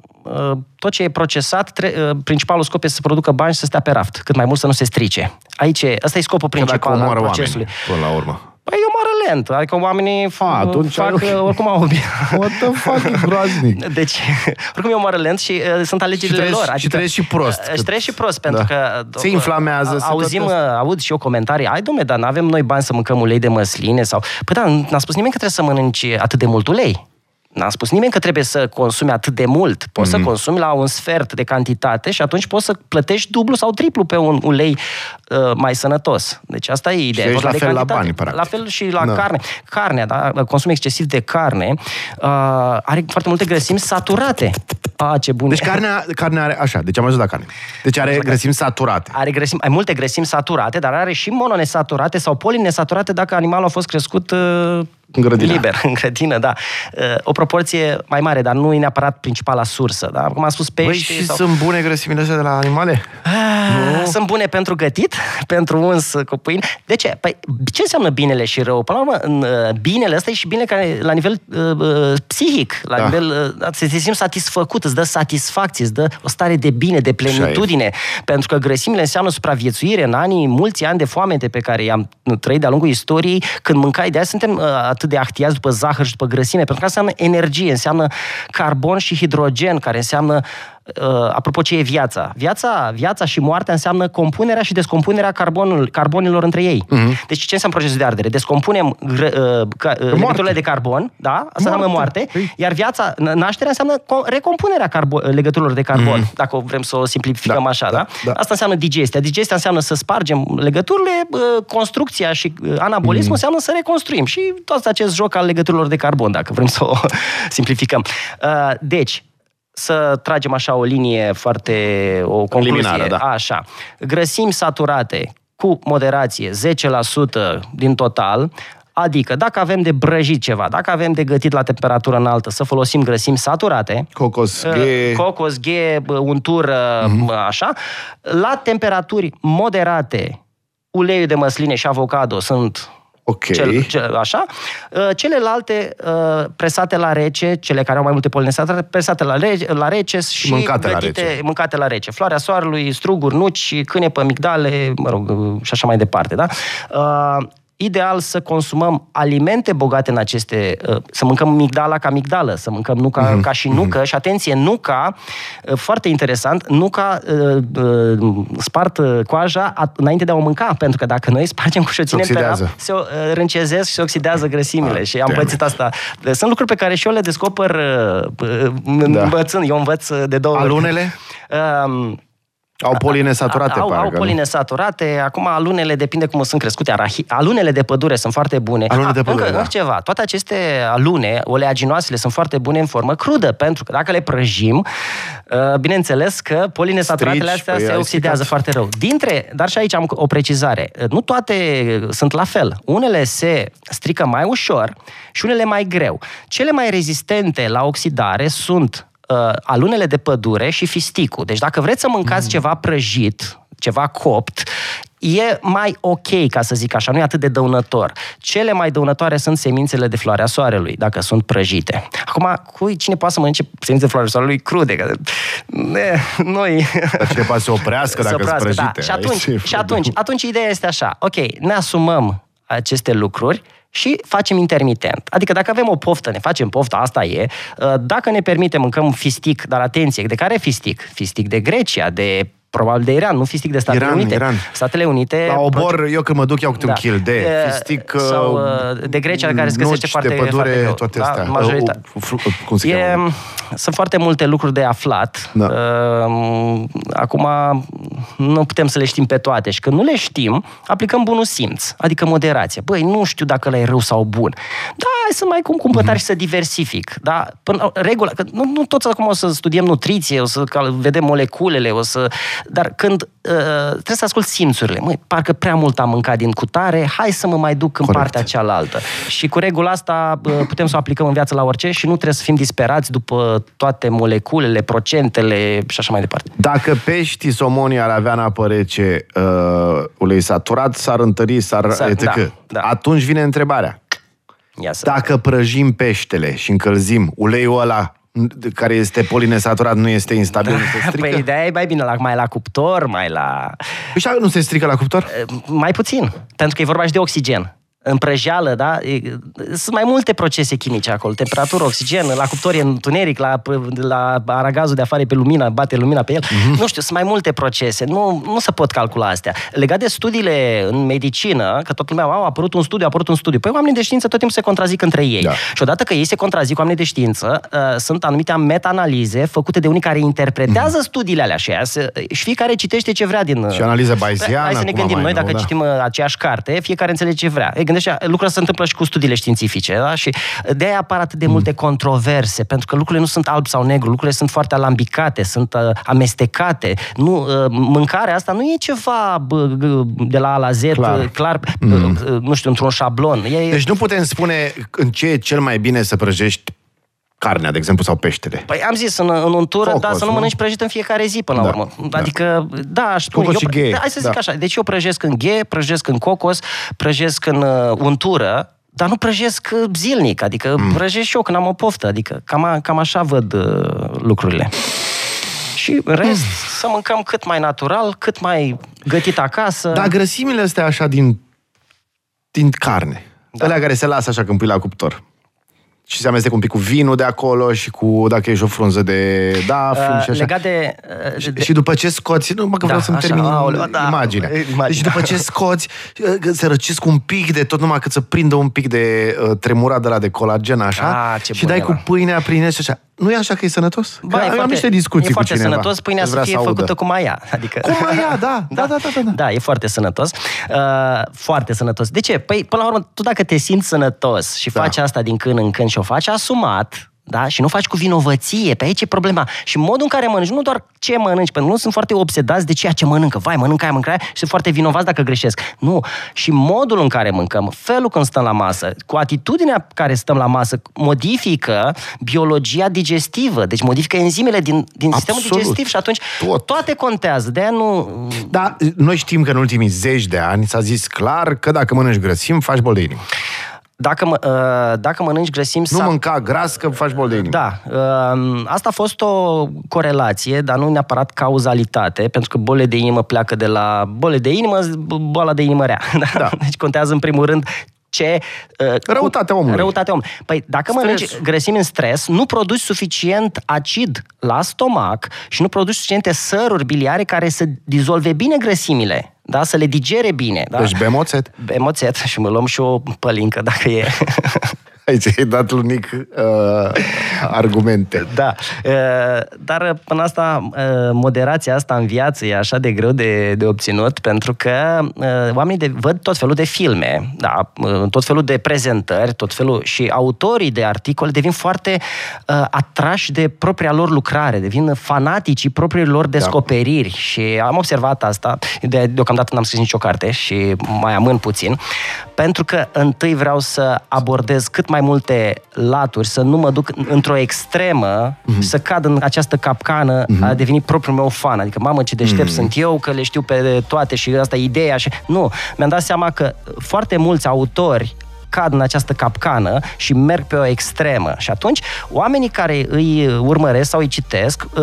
tot ce e procesat, tre- uh, principalul scop este să producă bani și să stea pe raft, cât mai mult să nu se strice. Aici, ăsta e scopul principal al procesului. Oameni, până la urmă. Păi eu moară lent, adică oamenii f- A, atunci fac, ai ok. oricum au obiect. What the fuck, e groaznic. Deci, oricum eu moară lent și uh, sunt alegerile Și trăiesc- lor. și trăiesc și prost, Uh, cât- și trăiesc și prost, pentru Da. că... Se inflamează, se Auzim, tot uh, aud și eu comentarii, ai domne, dar n-avem noi bani să mâncăm ulei de măsline sau... Păi da, n-a spus nimeni că trebuie să mănânci atât de mult ulei. N-a spus nimeni că trebuie să consumi atât de mult. Poți Mhm. să consumi la un sfert de cantitate și atunci poți să plătești dublu sau triplu pe un ulei uh, mai sănătos. Deci asta e ideea. Și E vorba aici la de fel la cantitate. bani, practic. La fel și la Da. carne. Carnea, da? consum excesiv de carne, uh, are foarte multe grăsimi saturate. A, ce bun. Deci carnea, carnea are, așa, deci am ajuns la carne. Deci are grăsimi saturate. are grăsimi, ai multe grăsimi saturate, dar are și mononesaturate sau polinesaturate dacă animalul a fost crescut uh, În grădină. liber, în grădină, da. Uh, o proporție mai mare, dar nu e neapărat principala sursă, da? Cum am spus, Băi, pește și sau... sunt bune grăsimile astea de la animale? Ah, Sunt bune pentru gătit, pentru uns cu pâine. De ce? Păi, ce înseamnă binele și rău? Până la urmă, în, uh, binele ăsta e și bine care, la nivel uh, uh, psihic, la Da. nivel... Uh, să te simți satisfăcut, îți dă satisfacție, îți dă o stare de bine, de plenitudine. Pentru că grăsimile înseamnă supraviețuire în anii, mulți ani de foamete pe care i-am trăit de-a lungul istoriei, când mâncai, de aia suntem uh, atât de actiați după zahăr și după grăsime, pentru că asta înseamnă energie, înseamnă carbon și hidrogen, care înseamnă Uh, apropo, ce e viața? Viața, viața și moartea înseamnă compunerea și descompunerea carbonul, carbonilor între ei. Uh-huh. Deci ce înseamnă procesul de ardere? Descompunem gră, uh, ca, uh, legăturile de carbon, da? Asta înseamnă moarte. Păi. Iar viața, n- nașterea înseamnă co- recompunerea carbo- legăturilor de carbon, uh-huh. dacă vrem să o simplificăm Da, așa, da, da, da. Asta înseamnă digestia. Digestia înseamnă să spargem legăturile, uh, construcția și uh, anabolismul Mhm. înseamnă să reconstruim. Și tot acest joc al legăturilor de carbon, dacă vrem să o simplificăm. Uh, Deci, să tragem așa o linie foarte, o concluzie. Liminară, da. Așa. Grăsimi saturate cu moderație, 10% din total, Adică, dacă avem de brăjit ceva, dacă avem de gătit la temperatură înaltă, să folosim grăsimi saturate, Cocos, uh, ghe... cocos, ghe, bă, untură, uh-huh. așa, la temperaturi moderate, uleiul de măsline și avocado sunt Ok. cel, cel, așa. Uh, Celelalte uh, presate la rece, cele care au mai multe polinesaturate, presate la, rece, la rece și Mâncate la gătite, rece. mâncate la rece. Floarea soarelui, struguri, nuci, cânepă, migdale, mă rog, uh, și așa mai departe, da? Uh, Ideal să consumăm alimente bogate în aceste, uh, să mâncăm migdala ca migdală, să mâncăm nuca Mhm. ca și nucă și atenție, nuca, uh, foarte interesant, nuca uh, uh, spart uh, coaja at- înainte de a o mânca, pentru că dacă noi spargem cu și o ținem pe oxidează. rap, se uh, râncezesc și se oxidează grăsimile Ah, și am damn pățit asta. Sunt lucruri pe care și eu le descoper uh, uh, Da. învățând. Eu învăț uh, de două ori. Alunele? Um, Au polinesaturate, au, pare au că nu? polinesaturate, acum alunele depinde cum sunt crescute. Arahi, alunele de pădure sunt foarte bune. Alune de pădure, încă, da. încă ceva, toate aceste alune, oleaginoasele, sunt foarte bune în formă crudă, pentru că dacă le prăjim, uh, bineînțeles că polinesaturatele Strici, astea păi, se ai oxidează stricat. foarte rău. Dintre, dar și aici am o precizare, Uh, nu toate sunt la fel. Unele se strică mai ușor și unele mai greu. Cele mai rezistente la oxidare sunt uh, alunele de pădure și fisticul. Deci dacă vreți să mâncați Mm. ceva prăjit, ceva copt, e mai ok, ca să zic așa, nu e atât de dăunător. Cele mai dăunătoare sunt semințele de floarea soarelui, dacă sunt prăjite. Acum, cui, cine poate să mănânce semințe de floarea soarelui crude? Că, ne, noi... Dar cine poate să oprească dacă sunt oprească, prăjite? Da. Și Aici atunci, e și atunci, atunci ideea este așa, ok, ne asumăm aceste lucruri și facem intermitent. Adică dacă avem o poftă, ne facem pofta, asta e. Uh, Dacă ne permitem, mâncăm fistic, dar atenție, de care fistic? Fistic de Grecia, de probabil de Iran, nu fistic de Statele Iran, Unite. Iran. Statele Unite... La obor, eu când mă duc, iau câte un Da. kil de E, fistic, sau, uh, de Grecia, care se găsește nuci foarte- de pădure, foarte greu. toate Da, astea. majoritatea. Uh, uh, uh, Cum se E, cheamă? sunt foarte multe lucruri de aflat. Da. Uh, Acum nu putem să le știm pe toate și când nu le știm, aplicăm bunul simț, adică moderație. Băi, nu știu dacă la e rău sau bun. Da, hai să mai cum cumpătari și să diversific. Da? Până, regula, că nu, nu toți acum o să studiem nutriție, o să cal- vedem moleculele, o să... Dar când uh, trebuie să ascult simțurile. Măi, parcă prea mult am mâncat din cutare, hai să mă mai duc în Corect. partea cealaltă. Și cu regula asta uh, putem să o aplicăm în viață la orice și nu trebuie să fim disperați după toate moleculele, procentele și așa mai departe. Dacă peștii somonii ar avea în apă rece uh, ulei saturat, s-ar întări, s-ar S-ar- etc. da, da. Atunci vine întrebarea. Ia să... Dacă prăjim peștele și încălzim, uleiul ăla n- care este polinesaturat nu este instabil, nu se strică? Păi ideea e mai bine la, mai la cuptor, mai la... Păi și nu se strică la cuptor? Mai puțin, pentru că e vorba și de oxigen. În prăjeală, da? Sunt mai multe procese chimice acolo, temperatură, oxigen, la cuptor e întuneric, la, la aragazul de afară pe lumina, bate lumina pe el. Mm-hmm. Nu știu, sunt mai multe procese, nu, nu se pot calcula astea. Legat de studiile în medicină, că toată lumea, au apărut un studiu, a apărut un studiu. Păi oamenii de știință tot timpul se contrazic între ei. Da. Și odată că ei se contrazic cu oamenii de știință, uh, sunt anumite meta-analize făcute de unii care interpretează mm-hmm. studiile alea și, aia, și fiecare citește ce vrea din... Și analiză bayesiană. Hai să ne gândim noi, dacă da. citim uh, aceeași carte, fiecare înțelege ce vrea. E, gândește, lucrurile se întâmplă și cu studiile științifice, da? Și de aia apar atât de mm. multe controverse, pentru că lucrurile nu sunt alb sau negru, lucrurile sunt foarte alambicate, sunt uh, amestecate. Nu, uh, mâncarea asta nu e ceva uh, de la A la Z, clar, clar mm. uh, nu știu, într-un șablon. E, deci nu putem spune în ce e cel mai bine să prăjești carnea, de exemplu, sau peștele. Păi am zis, în, în untură, Focus, da, să nu, nu mănânci prăjit în fiecare zi, până la da, urmă. Da. Adică, da, aș spune. Cocos eu, și ghe. Hai să zic da. așa, deci eu prăjesc în ghe, prăjesc în cocos, prăjesc în uh, untură, dar nu prăjesc uh, zilnic, adică mm. prăjesc și eu când am o poftă, adică cam, cam așa văd uh, lucrurile. Și în rest, mm. să mâncăm cât mai natural, cât mai gătit acasă. Dar grăsimile astea așa din, din carne, da. alea care se lasă așa când pui la cuptor, și se amestecă un pic cu vinul de acolo și cu, dacă ești o frunză de dafin uh, și așa. Legat de, uh, de... Și după ce scoți, nu mă că vreau da, să-mi așa, termin aoleu, da, imaginea. imaginea. Deci după ce scoți, uh, se răcesc un pic de tot numai cât să prindă un pic de uh, tremurat de la de colagen, așa, ah, și dai cu pâinea prin și așa. Nu e așa că e sănătos? Ba, că e am foarte, niște discuții e foarte cu cineva. sănătos pâinea să fie să făcută cu maia. Adică... Cu maia, da. Da, da, da, da, da. Da, e foarte sănătos. Uh, foarte sănătos. De ce? Păi, până la urmă, tu dacă te simți sănătos și da. faci asta din când în când și o faci asumat, da? Și nu faci cu vinovăție, pe aici e problema. Și modul în care mănânci, nu doar ce mănânci, pentru că nu sunt foarte obsedați de ceea ce mănâncă. Vai, mănâncă aia, mănâncă aia și sunt foarte vinovați dacă greșesc. Nu. Și modul în care mâncăm, felul când stăm la masă, cu atitudinea care stăm la masă, modifică biologia digestivă, deci modifică enzimele din, din sistemul digestiv și atunci Tot. toate contează. De aia nu... Da, noi știm că în ultimii zeci de ani s-a zis clar că dacă mănânci grăsim, faci bol de inimă dacă, mă, uh, dacă mănânci grăsimi... Nu mânca gras că faci bol de inimă. Da. Uh, asta a fost o corelație, dar nu neapărat cauzalitate, pentru că bolile de inimă pleacă de la bole de inimă, boala de inimă rea. Da? Da. Deci contează în primul rând ce... Uh, răutatea omului. Răutatea omului. Păi dacă stres. mănânci grăsimi în stres, nu produci suficient acid la stomac și nu produci suficiente săruri biliare care să dizolve bine grăsimile da? să le digere bine. Da? Deci bemoțet. Bemoțet și mă luăm și o pălincă dacă e. Aici ai dat unic uh, argumente. Da. Uh, dar până asta, uh, moderația asta în viață e așa de greu de, de obținut, pentru că uh, oamenii de, văd tot felul de filme, da, uh, tot felul de prezentări, tot felul și autorii de articole devin foarte uh, atrași de propria lor lucrare, devin fanatici propriilor lor da. descoperiri da. și am observat asta, de, deocamdată n-am scris nicio carte și mai amân puțin, pentru că întâi vreau să abordez cât mai multe laturi, să nu mă duc într-o extremă, mm-hmm. să cad în această capcană mm-hmm. a deveni propriul meu fan. Adică, mamă, ce deștept mm-hmm. sunt eu, că le știu pe toate și asta e ideea. Și... Nu, mi-am dat seama că foarte mulți autori cad în această capcană și merg pe o extremă. Și atunci, oamenii care îi urmăresc sau îi citesc, uh,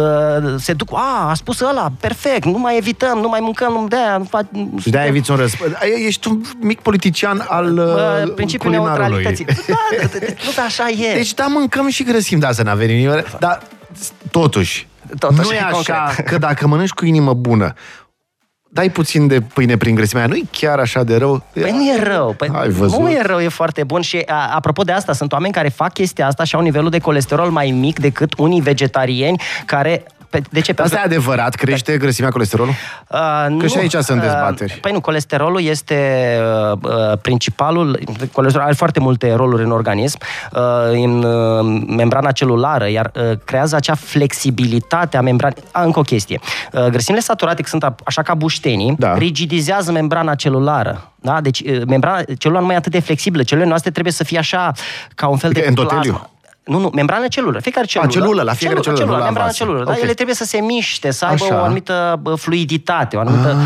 se duc, a, a spus ăla, perfect, nu mai evităm, nu mai mâncăm, nu de-aia... Nu fac, și de-aia eviți un răspuns. Ești un mic politician al uh, Principiul neutralității. Da, nu, da, așa e. Deci, da, mâncăm și grăsim, da, să ne avem inimă. Dar, totuși, Totuși, nu e așa concret. că dacă mănânci cu inimă bună, dai puțin de pâine prin grăsimea nu e chiar așa de rău? Păi nu e rău. Păi Ai văzut? Nu e rău, e foarte bun. Și a, apropo de asta, sunt oameni care fac chestia asta și au nivelul de colesterol mai mic decât unii vegetariani care pe, de ce? Asta e adevărat? Crește pe... grăsimea colesterolul? Uh, Că nu, și aici sunt uh, dezbateri. Uh, păi nu, colesterolul este uh, uh, principalul... Colesterolul are foarte multe roluri în organism, uh, în uh, membrana celulară, iar uh, creează acea flexibilitate a membranei. Ah, încă o chestie. Uh, grăsimile saturate, că sunt așa ca buștenii, da. rigidizează membrana celulară. Da? Deci uh, membrana celulară nu mai e atât de flexibilă. Celulele noastre trebuie să fie așa, ca un fel de plasmă. Nu, nu, membrană celulă. Fiecare celulă. A, celulă, la fiecare celulă. celulă, celulă membrană celulă. Okay. Da, ele trebuie să se miște, să aibă Așa. o anumită fluiditate, o anumită...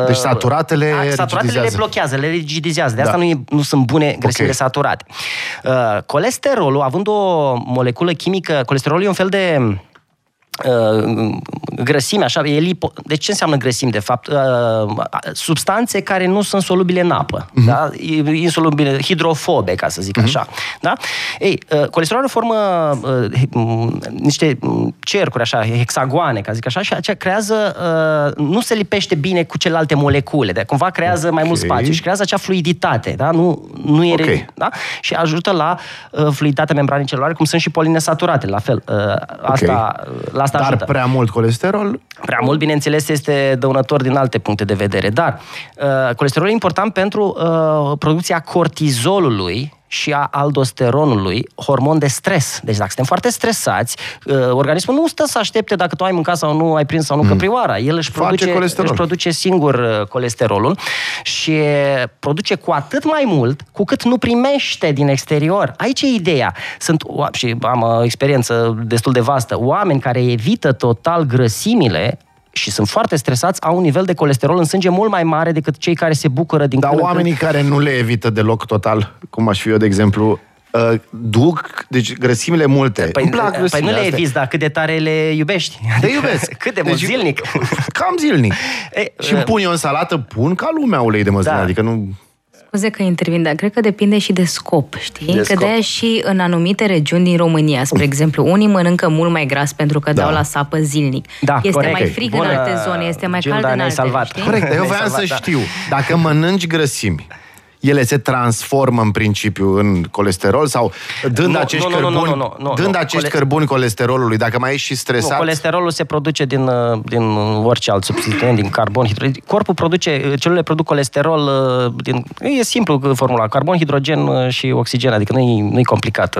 uh, deci saturatele a, Saturatele le blochează, le rigidizează. De asta da. nu, e, nu sunt bune grăsimile okay. saturate. Uh, colesterolul, având o moleculă chimică, colesterolul e un fel de uh, grăsime, așa, e lipo... Deci ce înseamnă grăsimi, de fapt? Uh, substanțe care nu sunt solubile în apă, uh-huh. da? Insolubile, hidrofobe, ca să zic uh-huh. așa, da? Ei, uh, colesterolul formă uh, niște cercuri, așa, hexagoane, ca să zic așa, și aceea creează, uh, nu se lipește bine cu celelalte molecule, de cumva creează okay. mai mult spațiu și creează acea fluiditate, da? Nu, nu e... Okay. Da? Și ajută la uh, fluiditatea membranei celulare, cum sunt și polinesaturate, la fel. Uh, asta, okay. la asta Dar ajută. prea mult colesterol? Prea mult, bineînțeles, este dăunător din alte puncte de vedere, dar uh, colesterolul e important pentru uh, producția cortizolului, și a aldosteronului, hormon de stres. Deci dacă suntem foarte stresați, uh, organismul nu stă să aștepte dacă tu ai mâncat sau nu, ai prins sau nu mm. căprioara. El își produce, își produce singur uh, colesterolul și produce cu atât mai mult cu cât nu primește din exterior. Aici e ideea. Sunt, și am o experiență destul de vastă, oameni care evită total grăsimile și sunt foarte stresați, au un nivel de colesterol în sânge mult mai mare decât cei care se bucură din Dar oamenii când... care nu le evită deloc total, cum aș fi eu, de exemplu, uh, duc, deci grăsimile multe. Păi, plac păi nu le eviți, dar cât de tare le iubești. Le iubesc. cât de mult, deci, zilnic. Cam zilnic. E, și uh, pun eu în salată, pun ca lumea ulei de măsline, da. adică nu... Scuze că intervin, dar cred că depinde și de scop, știi? De că scop. de și în anumite regiuni din România, spre exemplu, unii mănâncă mult mai gras pentru că da. dau la sapă zilnic. Da, este corect. mai frig Bună, în alte zone, este mai cald în alte, salvat. Știi? Corect, eu voiam să da. știu, dacă mănânci grăsimi, ele se transformă în principiu în colesterol sau dând nu, acești, nu, cărbuni, nu, nu, nu, dând nu, acești cole... cărbuni colesterolului, dacă mai ești și stresat... Nu, colesterolul se produce din, uh, din orice alt substituent, din carbon, hidrogen. Corpul produce, celulele produc colesterol uh, din... E simplu formula, carbon, hidrogen uh, și oxigen, adică nu-i, nu-i complicat.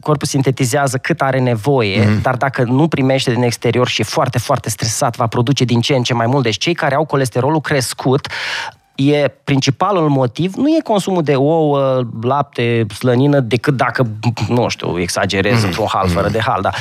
Corpul sintetizează cât are nevoie, mm-hmm. dar dacă nu primește din exterior și e foarte, foarte stresat, va produce din ce în ce mai mult. Deci cei care au colesterolul crescut e principalul motiv, nu e consumul de ouă, lapte, slănină, decât dacă, nu știu, exagerez mm-hmm. într-un hal fără mhm. de hal, dar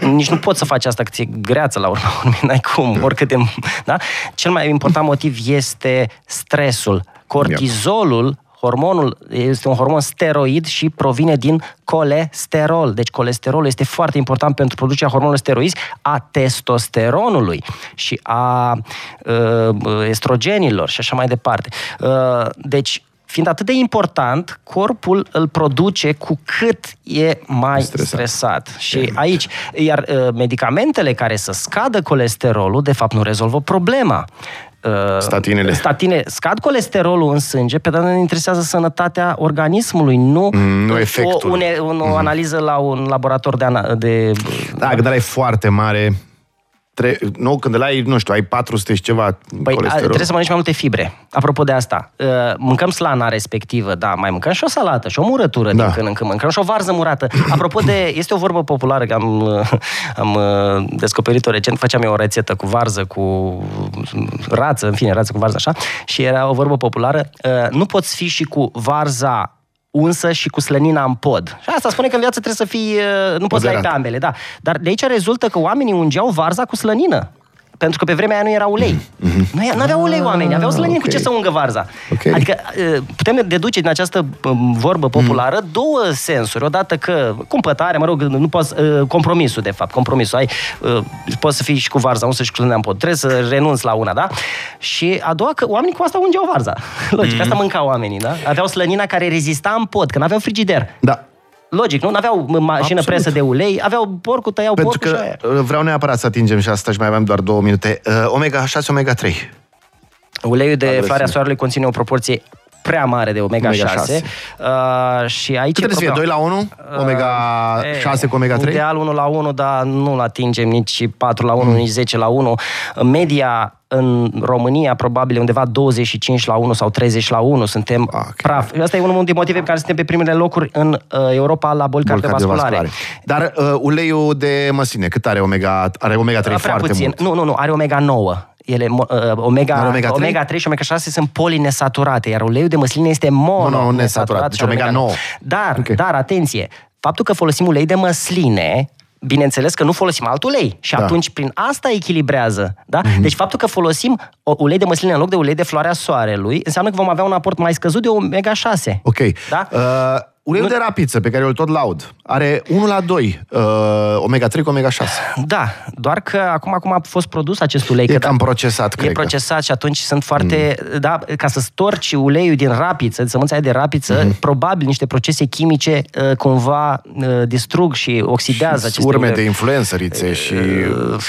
nici nu poți să faci asta, că ți-e greață la urmă, n-ai cum, oricât de... Da? Cel mai important motiv este stresul. Cortizolul Hormonul este un hormon steroid și provine din colesterol. Deci colesterolul este foarte important pentru producerea hormonului steroizi, a testosteronului și a uh, estrogenilor și așa mai departe. Uh, deci fiind atât de important, corpul îl produce cu cât e mai stresat. stresat. Și aici, iar uh, medicamentele care să scadă colesterolul, de fapt, nu rezolvă problema. Uh, Statinele. Statine scad colesterolul în sânge, pe dar ne interesează sănătatea organismului, nu, mm, nu efectul. O, une, o, o mm. analiză la un laborator de... de da, dar e foarte mare, tre- nu, când ai, nu știu, ai 400 și ceva păi, colesterol. trebuie să mănânci mai multe fibre. Apropo de asta, uh, mâncăm slana respectivă, da, mai mâncăm și o salată și o murătură da. din când în când, mâncăm și o varză murată. Apropo de, este o vorbă populară, că am, uh, am uh, descoperit-o recent, făceam eu o rețetă cu varză, cu rață, în fine, rață cu varză așa, și era o vorbă populară, nu poți fi și cu varza unsă și cu slănina în pod. Și asta spune că în viață trebuie să fii, nu poți să ai pe ambele, da. Dar de aici rezultă că oamenii ungeau varza cu slănină pentru că pe vremea aia nu era ulei. Mm-hmm. Nu aveau ulei oameni, aveau slănină okay. cu ce să ungă varza. Okay. Adică putem deduce din această vorbă populară mm. două sensuri. Odată că cumpătare, mă rog, nu poți, compromisul de fapt, compromisul. Ai, poți să fii și cu varza, nu să și cu slănina în pod. Trebuie să renunți la una, da? Și a doua că oamenii cu asta ungeau varza. Logic, mm. asta mâncau oamenii, da? Aveau slănina care rezista în pod, că nu aveau frigider. Da. Logic, nu? N-aveau mașină Absolut. presă de ulei, aveau porcul, tăiau Pentru porcul că și aia. vreau neapărat să atingem și asta și mai avem doar două minute. Uh, omega 6, omega 3. Uleiul de floarea soarelui conține o proporție prea mare de omega-6. omega-6. Uh, și aici Cât trebuie să fie? 2 la 1? Omega-6 uh, cu omega-3? Ideal 1 la 1, dar nu-l atingem nici 4 la 1, mm. nici 10 la 1. Media în România probabil undeva 25 la 1 sau 30 la 1. Suntem ah, okay. praf. Asta e unul dintre motive pe care suntem pe primele locuri în uh, Europa la boli, boli cardiovasculare. Dar uh, uleiul de măsline, cât are omega, are omega 3 Prea foarte puțin. mult? Nu, nu, nu, are omega 9 ele, uh, omega, omega, 3? omega 3 și omega 6 sunt polinesaturate, iar uleiul de măsline este mononesaturat. Deci omega 9. Dar, okay. dar, atenție, faptul că folosim ulei de măsline bineînțeles că nu folosim alt ulei și da. atunci prin asta echilibrează. Da? Mm-hmm. Deci faptul că folosim ulei de măsline în loc de ulei de floarea soarelui înseamnă că vom avea un aport mai scăzut de omega-6. Ok. Da? Uh, Uleiul de rapiță, pe care îl tot laud, are 1 la 2, uh, omega-3 cu omega-6. Da, doar că acum, acum a fost produs acest ulei. E că cam da, procesat, E procesat și atunci sunt foarte... Mm. Da, ca să storci uleiul din rapiță, sămânța aia de rapiță, mm-hmm. probabil niște procese chimice uh, cumva uh, distrug și oxidează și aceste urme uleiuri. de influențărițe și uh,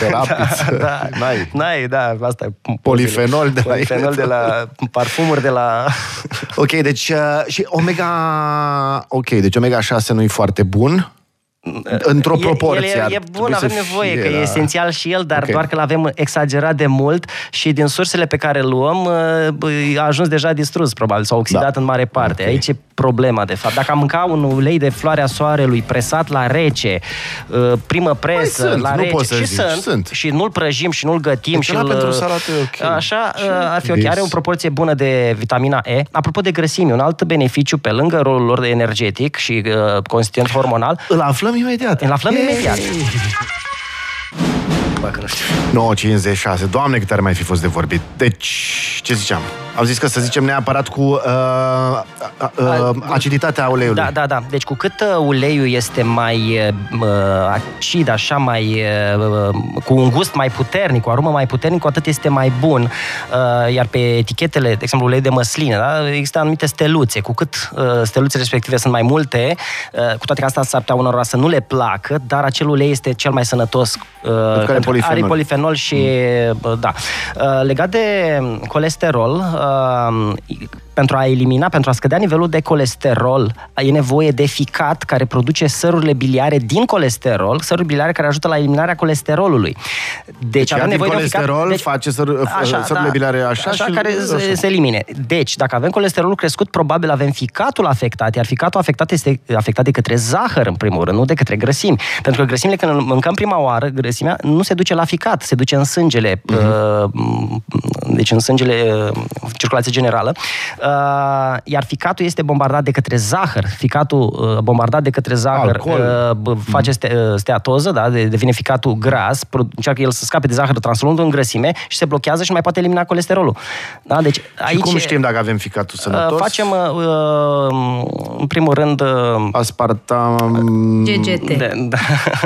de rapiță. Da, da, n-ai. N-ai, da, asta e... Polifenol de la... Polifenol de la... parfumuri de la... ok, deci uh, și omega ok, deci omega-6 nu e foarte bun, într-o proporție. El, el e bun, avem nevoie, fie, că da. e esențial și el, dar okay. doar că l-avem exagerat de mult și din sursele pe care îl luăm uh, a ajuns deja distrus, probabil, sau oxidat da. în mare parte. Okay. Aici e problema, de fapt. Dacă am mânca un ulei de floarea soarelui presat la rece, uh, primă presă, Mai sunt, la nu rece, poți să și zici, sunt, sunt, și nu-l prăjim și nu-l gătim. Deci și pentru salată ok. Așa, și uh, ar fi ok. Are o proporție bună de vitamina E. Apropo de grăsimi, un alt beneficiu pe lângă rolul lor de energetic și uh, constituent hormonal. Îl aflăm imediat. Îl aflăm imediat. Bă, că nu știu. 9.56. Doamne, cât ar mai fi fost de vorbit. Deci, ce ziceam? Am zis că să zicem neapărat cu uh, uh, uh, aciditatea uleiului. Da, da, da. Deci cu cât uh, uleiul este mai uh, acid, așa, mai uh, cu un gust mai puternic, cu aromă mai puternic, cu atât este mai bun. Uh, iar pe etichetele, de exemplu, ulei de măsline, da, există anumite steluțe. Cu cât uh, steluțele respective sunt mai multe, uh, cu toate că asta s-ar putea unor să nu le placă, dar acel ulei este cel mai sănătos. Uh, pentru polifenol. Are polifenol și, mm. da. Uh, legat de colesterol, uh, uh, pentru a elimina, pentru a scădea nivelul de colesterol, e nevoie de ficat care produce sărurile biliare din colesterol, săruri biliare care ajută la eliminarea colesterolului. Deci, deci avem nevoie de ficat... Deci, face săr, așa, sărurile da, biliare așa, așa și... care așa. se elimine. Deci, dacă avem colesterolul crescut, probabil avem ficatul afectat, iar ficatul afectat este afectat de către zahăr, în primul rând, nu de către grăsimi. Pentru că grăsimile, când mâncăm prima oară, grăsimea nu se duce la ficat, se duce în sângele, uh-huh. deci în sângele, uh, circulație generală, Uh, iar ficatul este bombardat de către zahăr. Ficatul uh, bombardat de către zahăr uh, face ste, uh, steatoză, da? devine ficatul gras, încearcă el să scape de zahăr transformând în grăsime și se blochează și nu mai poate elimina colesterolul. Da? Deci, aici, și cum știm dacă avem ficatul sănătos? Uh, facem, uh, în primul rând... Uh, Aspartam... GGT. De, da.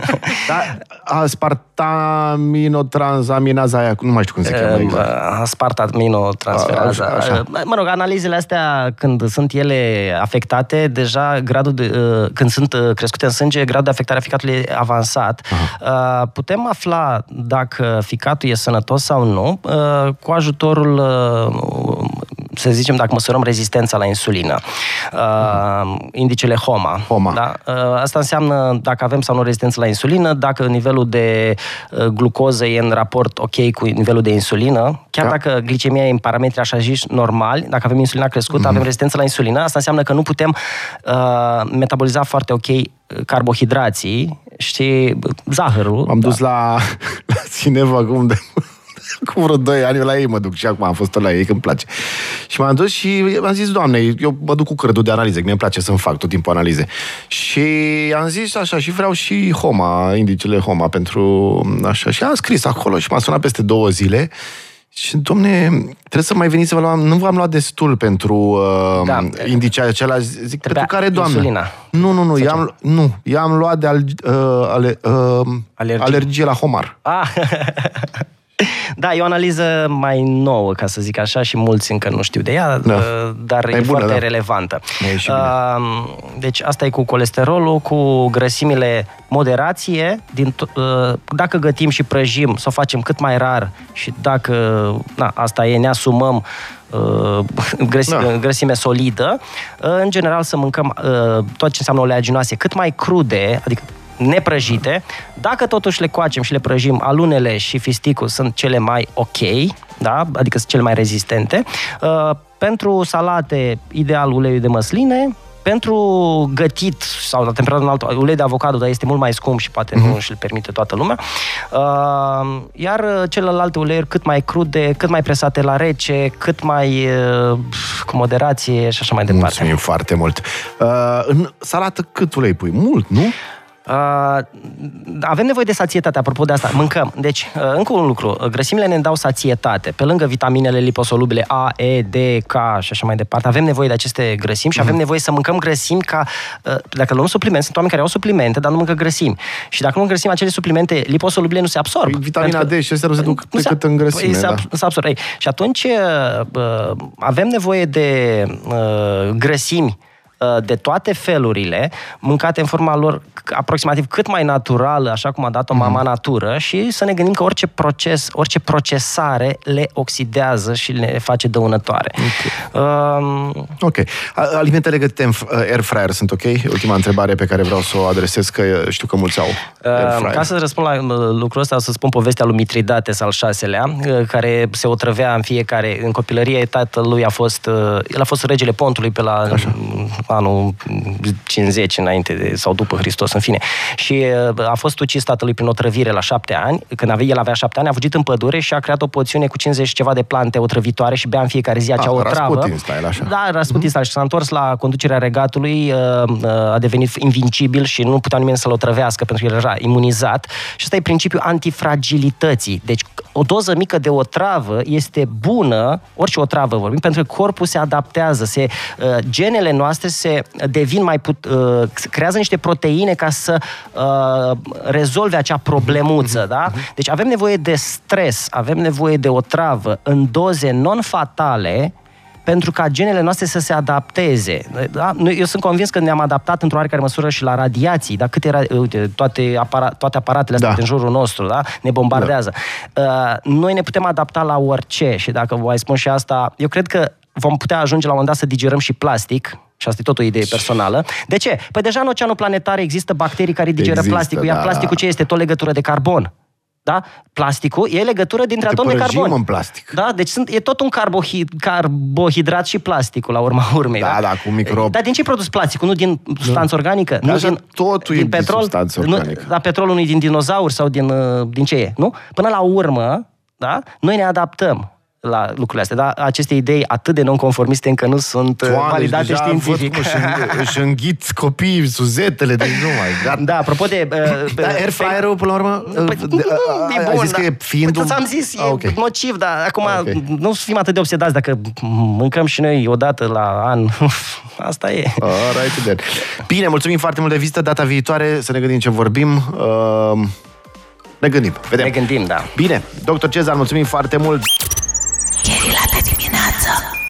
da, aspartaminotransaminaza aia, nu mai știu cum se cheamă uh, exact. Aspartaminotransferaza. Așa. Mă rog, analizele analizele astea, când sunt ele afectate, deja gradul de, uh, când sunt uh, crescute în sânge, gradul de afectare a ficatului e avansat. Aha. Uh, putem afla dacă ficatul e sănătos sau nu cu ajutorul să zicem, dacă măsurăm rezistența la insulină, uh, indicele HOMA. HOMA. Da? Uh, asta înseamnă dacă avem sau nu rezistență la insulină, dacă nivelul de uh, glucoză e în raport ok cu nivelul de insulină, chiar da. dacă glicemia e în parametri așa zis normali, dacă avem insulina crescută, mm-hmm. avem rezistență la insulină, asta înseamnă că nu putem uh, metaboliza foarte ok carbohidrații și zahărul. Am dus da. la, la cineva acum de cu vreo 2 ani, eu la ei mă duc și acum am fost la ei, că îmi place. Și m-am dus și am zis, doamne, eu mă duc cu crădul de analize, că mi-e place să-mi fac tot timpul analize. Și am zis așa, și vreau și HOMA, indicele HOMA pentru așa. Și am scris acolo și m-a sunat peste două zile și, domne, trebuie să mai veniți să vă luăm. Nu v-am luat destul pentru uh, da. indicea acela. Zic, pentru care, doamne? Insulina. Nu, nu, nu. I-am, nu. I-am luat de al, uh, ale, uh, alergie. alergie la homar. Ah. Da, e o analiză mai nouă, ca să zic așa, și mulți încă nu știu de ea, da. Uh, dar e, e bună, foarte da. relevantă. Uh, deci asta e cu colesterolul, cu grăsimile moderație, din uh, dacă gătim și prăjim, să o facem cât mai rar și dacă, na, asta e, ne asumăm grăsime, da. grăsime solidă, în general să mâncăm tot ce înseamnă oleaginoase cât mai crude, adică neprăjite. Dacă totuși le coacem și le prăjim, alunele și fisticul sunt cele mai ok, da? adică sunt cele mai rezistente. Uh, pentru salate, ideal uleiul de măsline, pentru gătit sau la temperatură înaltă, ulei de avocado, dar este mult mai scump și poate mm-hmm. nu și-l permite toată lumea. Uh, iar celelalte uleiuri cât mai crude, cât mai presate la rece, cât mai uh, cu moderație și așa mai departe. Mulțumim foarte mult. Uh, în salată cât ulei pui? Mult, nu? Uh, avem nevoie de sațietate, apropo de asta. Mâncăm. Deci, uh, încă un lucru. Grăsimile ne dau sațietate. Pe lângă vitaminele liposolubile A, E, D, K și așa mai departe, avem nevoie de aceste grăsimi și mm-hmm. avem nevoie să mâncăm grăsimi ca... Uh, dacă luăm suplimente, sunt oameni care au suplimente, dar nu mănâncă grăsimi. Și dacă nu grăsim acele suplimente liposolubile, nu se absorb. Păi, vitamina D și astea nu se duc decât în grăsime. Păi, da. se absorb. Ei, și atunci uh, avem nevoie de uh, grăsimi Uh, de toate felurile, mâncate în forma lor aproximativ cât mai naturală, așa cum a dat-o mama mm. natură și să ne gândim că orice proces, orice procesare le oxidează și le face dăunătoare. Ok. Um... okay. Alimentele gătite în uh, air fryer sunt ok? Ultima întrebare pe care vreau să o adresez, că știu că mulți au uh, Ca să răspund la uh, lucrul ăsta, să spun povestea lui Mitridates al șaselea, care se otrăvea în fiecare, în copilărie, tatălui a fost, el a fost regele pontului pe la Așa anul 50 înainte de, sau după Hristos, în fine. Și uh, a fost ucis tatălui prin otrăvire la șapte ani. Când avea, el avea șapte ani, a fugit în pădure și a creat o poțiune cu 50 ceva de plante otrăvitoare și bea în fiecare zi acea o travă. Rasputin style, așa. Da, Rasputin mm-hmm. și s-a întors la conducerea regatului, uh, uh, a devenit invincibil și nu putea nimeni să-l otrăvească pentru că el era imunizat. Și ăsta e principiul antifragilității. Deci o doză mică de otravă este bună, orice otravă vorbim, pentru că corpul se adaptează, se, genele noastre se devin mai put, uh, creează niște proteine ca să uh, rezolve acea problemuță, da? Deci avem nevoie de stres, avem nevoie de o travă în doze non-fatale pentru ca genele noastre să se adapteze. Da? Eu sunt convins că ne-am adaptat într-o oarecare măsură și la radiații, da? câte ra- uite, toate, apara- toate aparatele astea da. din jurul nostru da? ne bombardează. Da. Uh, noi ne putem adapta la orice și dacă vă mai spun și asta, eu cred că vom putea ajunge la un moment dat să digerăm și plastic, și asta e tot o idee personală. De ce? Păi deja în oceanul planetar există bacterii care digeră există, plasticul, iar da, plasticul ce este? Tot legătură de carbon. Da? Plasticul e legătură dintre Te atomi de carbon. în plastic. Da? Deci sunt, e tot un carbohid, carbohidrat și plasticul, la urma urmei. Da, da, da cu microb. Dar din ce e produs plasticul? Nu din substanță organică? Nu din, totul din e petrol? din substanță organică. Nu, da, petrolul nu e din dinozauri sau din, uh, din ce e, nu? Până la urmă, da? noi ne adaptăm la lucrurile astea, dar aceste idei atât de nonconformiste încă nu sunt uh, Doamne, validate deci științific. Își, își înghit copiii suzetele, de nu mai gata. Da, apropo de... Uh, da, air fryer-ul, până la urmă, păi, uh, de, uh, e bun, zis da. că e fiind păi, un... am zis, e ah, okay. nociv, dar acum ah, okay. nu fim atât de obsedați dacă mâncăm și noi odată la an. Asta e. Alright, then. Bine, mulțumim foarte mult de vizită. Data viitoare să ne gândim ce vorbim. Uh, ne gândim. Vedem. Ne gândim, da. Bine, doctor Cezar, mulțumim foarte mult.